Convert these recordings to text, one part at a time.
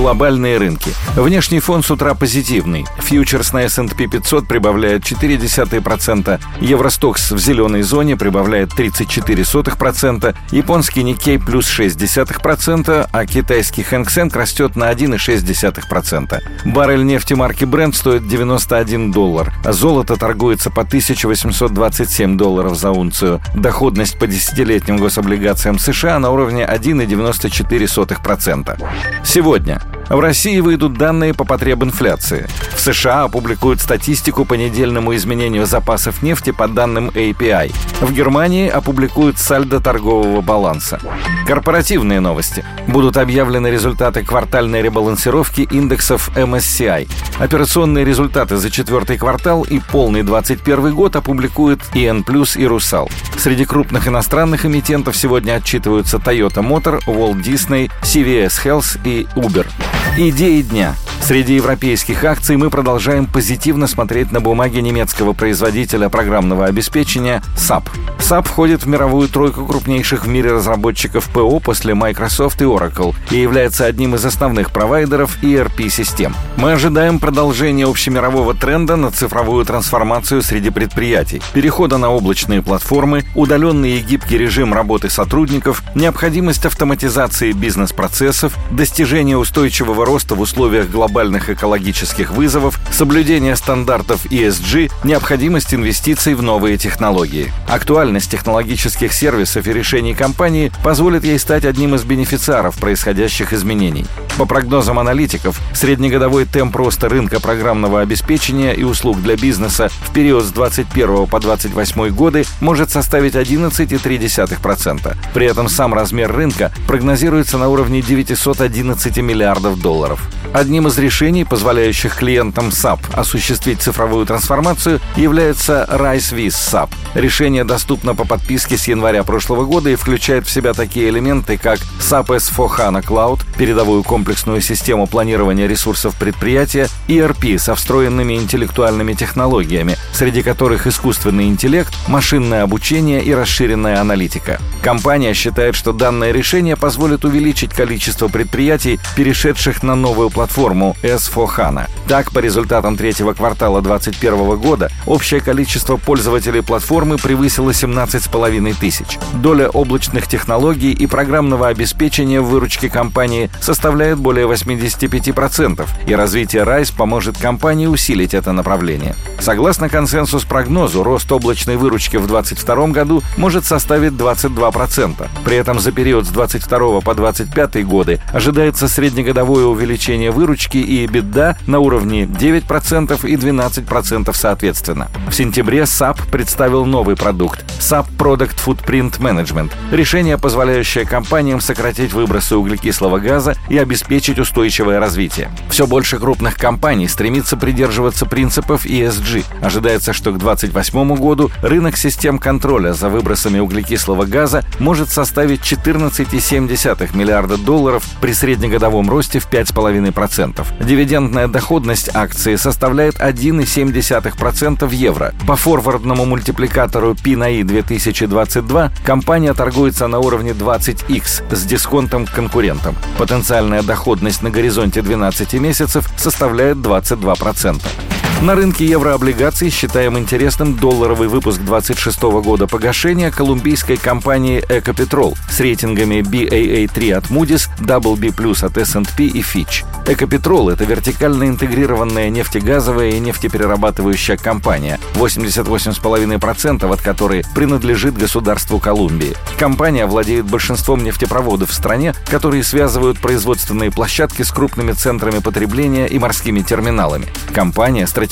глобальные рынки. Внешний фон с утра позитивный. Фьючерс на S&P 500 прибавляет 0,4%, Евростокс в зеленой зоне прибавляет 34%, японский Никей плюс 0,6%, а китайский Хэнк растет на 1,6%. Баррель нефти марки Brent стоит 91 доллар, золото торгуется по 1827 долларов за унцию. Доходность по десятилетним гособлигациям США на уровне 1,94%. Сегодня в России выйдут данные по потреб инфляции. В США опубликуют статистику по недельному изменению запасов нефти по данным API. В Германии опубликуют сальдо торгового баланса. Корпоративные новости. Будут объявлены результаты квартальной ребалансировки индексов MSCI. Операционные результаты за четвертый квартал и полный 2021 год опубликуют ИН и Русал. Среди крупных иностранных эмитентов сегодня отчитываются Toyota Motor, Walt Disney, CVS Health и Uber. Идеи дня. Среди европейских акций мы продолжаем позитивно смотреть на бумаги немецкого производителя программного обеспечения SAP. SAP входит в мировую тройку крупнейших в мире разработчиков ПО после Microsoft и Oracle и является одним из основных провайдеров ERP-систем. Мы ожидаем продолжения общемирового тренда на цифровую трансформацию среди предприятий, перехода на облачные платформы, удаленный и гибкий режим работы сотрудников, необходимость автоматизации бизнес-процессов, достижение устойчивого роста в условиях глобального глобальных экологических вызовов, соблюдение стандартов ESG, необходимость инвестиций в новые технологии. Актуальность технологических сервисов и решений компании позволит ей стать одним из бенефициаров происходящих изменений. По прогнозам аналитиков, среднегодовой темп роста рынка программного обеспечения и услуг для бизнеса в период с 21 по 28 годы может составить 11,3%. При этом сам размер рынка прогнозируется на уровне 911 миллиардов долларов. Одним из решений, позволяющих клиентам SAP осуществить цифровую трансформацию, является RiseWiz SAP. Решение доступно по подписке с января прошлого года и включает в себя такие элементы, как SAP S4 HANA Cloud, передовую комплексную систему планирования ресурсов предприятия, ERP со встроенными интеллектуальными технологиями, среди которых искусственный интеллект, машинное обучение и расширенная аналитика. Компания считает, что данное решение позволит увеличить количество предприятий, перешедших на новую платформу S4HANA. Так, по результатам третьего квартала 2021 года общее количество пользователей платформы превысило 17,5 тысяч. Доля облачных технологий и программного обеспечения в выручке компании составляет более 85%, и развитие RISE поможет компании усилить это направление. Согласно консенсус-прогнозу, рост облачной выручки в 2022 году может составить 22%. При этом за период с 22 по 25 годы ожидается среднегодовое увеличение выручки и беда на уровне 9% и 12% соответственно. В сентябре SAP представил новый продукт SAP Product Footprint Management – решение, позволяющее компаниям сократить выбросы углекислого газа и обеспечить устойчивое развитие. Все больше крупных компаний стремится придерживаться принципов ESG. Ожидается, что к 2028 году рынок систем контроля за выбросами углекислого газа может составить 14,7 миллиарда долларов при среднегодовом росте в 5,5%. Дивидендная доходность акции составляет 1,7% в евро. По форвардному мультипликатору P на I 2022 компания торгуется на уровне 20x с дисконтом к конкурентам. Потенциальная доходность на горизонте 12 месяцев составляет 22%. На рынке еврооблигаций считаем интересным долларовый выпуск 2026 года погашения колумбийской компании Экопетрол с рейтингами BAA3 от Moody's, WB+, от S&P и Fitch. Экопетрол – это вертикально интегрированная нефтегазовая и нефтеперерабатывающая компания, 88,5% от которой принадлежит государству Колумбии. Компания владеет большинством нефтепроводов в стране, которые связывают производственные площадки с крупными центрами потребления и морскими терминалами. Компания – стратегически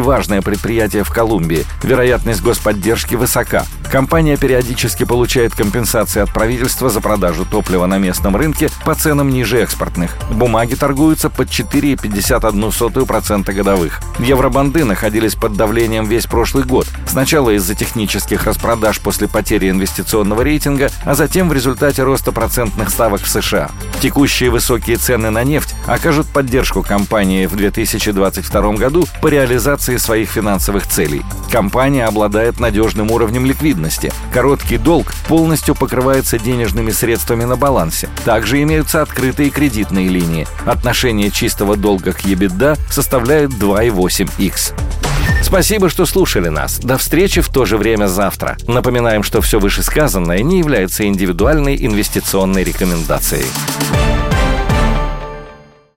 важное предприятие в Колумбии. Вероятность господдержки высока. Компания периодически получает компенсации от правительства за продажу топлива на местном рынке по ценам ниже экспортных. Бумаги торгуются под 4,51% годовых. Евробанды находились под давлением весь прошлый год. Сначала из-за технических распродаж после потери инвестиционного рейтинга, а затем в результате роста процентных ставок в США. Текущие высокие цены на нефть окажут поддержку компании в 2022 году по реализации своих финансовых целей. Компания обладает надежным уровнем ликвидности. Короткий долг полностью покрывается денежными средствами на балансе. Также имеются открытые кредитные линии. Отношение чистого долга к EBITDA составляет 2,8x. Спасибо, что слушали нас. До встречи в то же время завтра. Напоминаем, что все вышесказанное не является индивидуальной инвестиционной рекомендацией.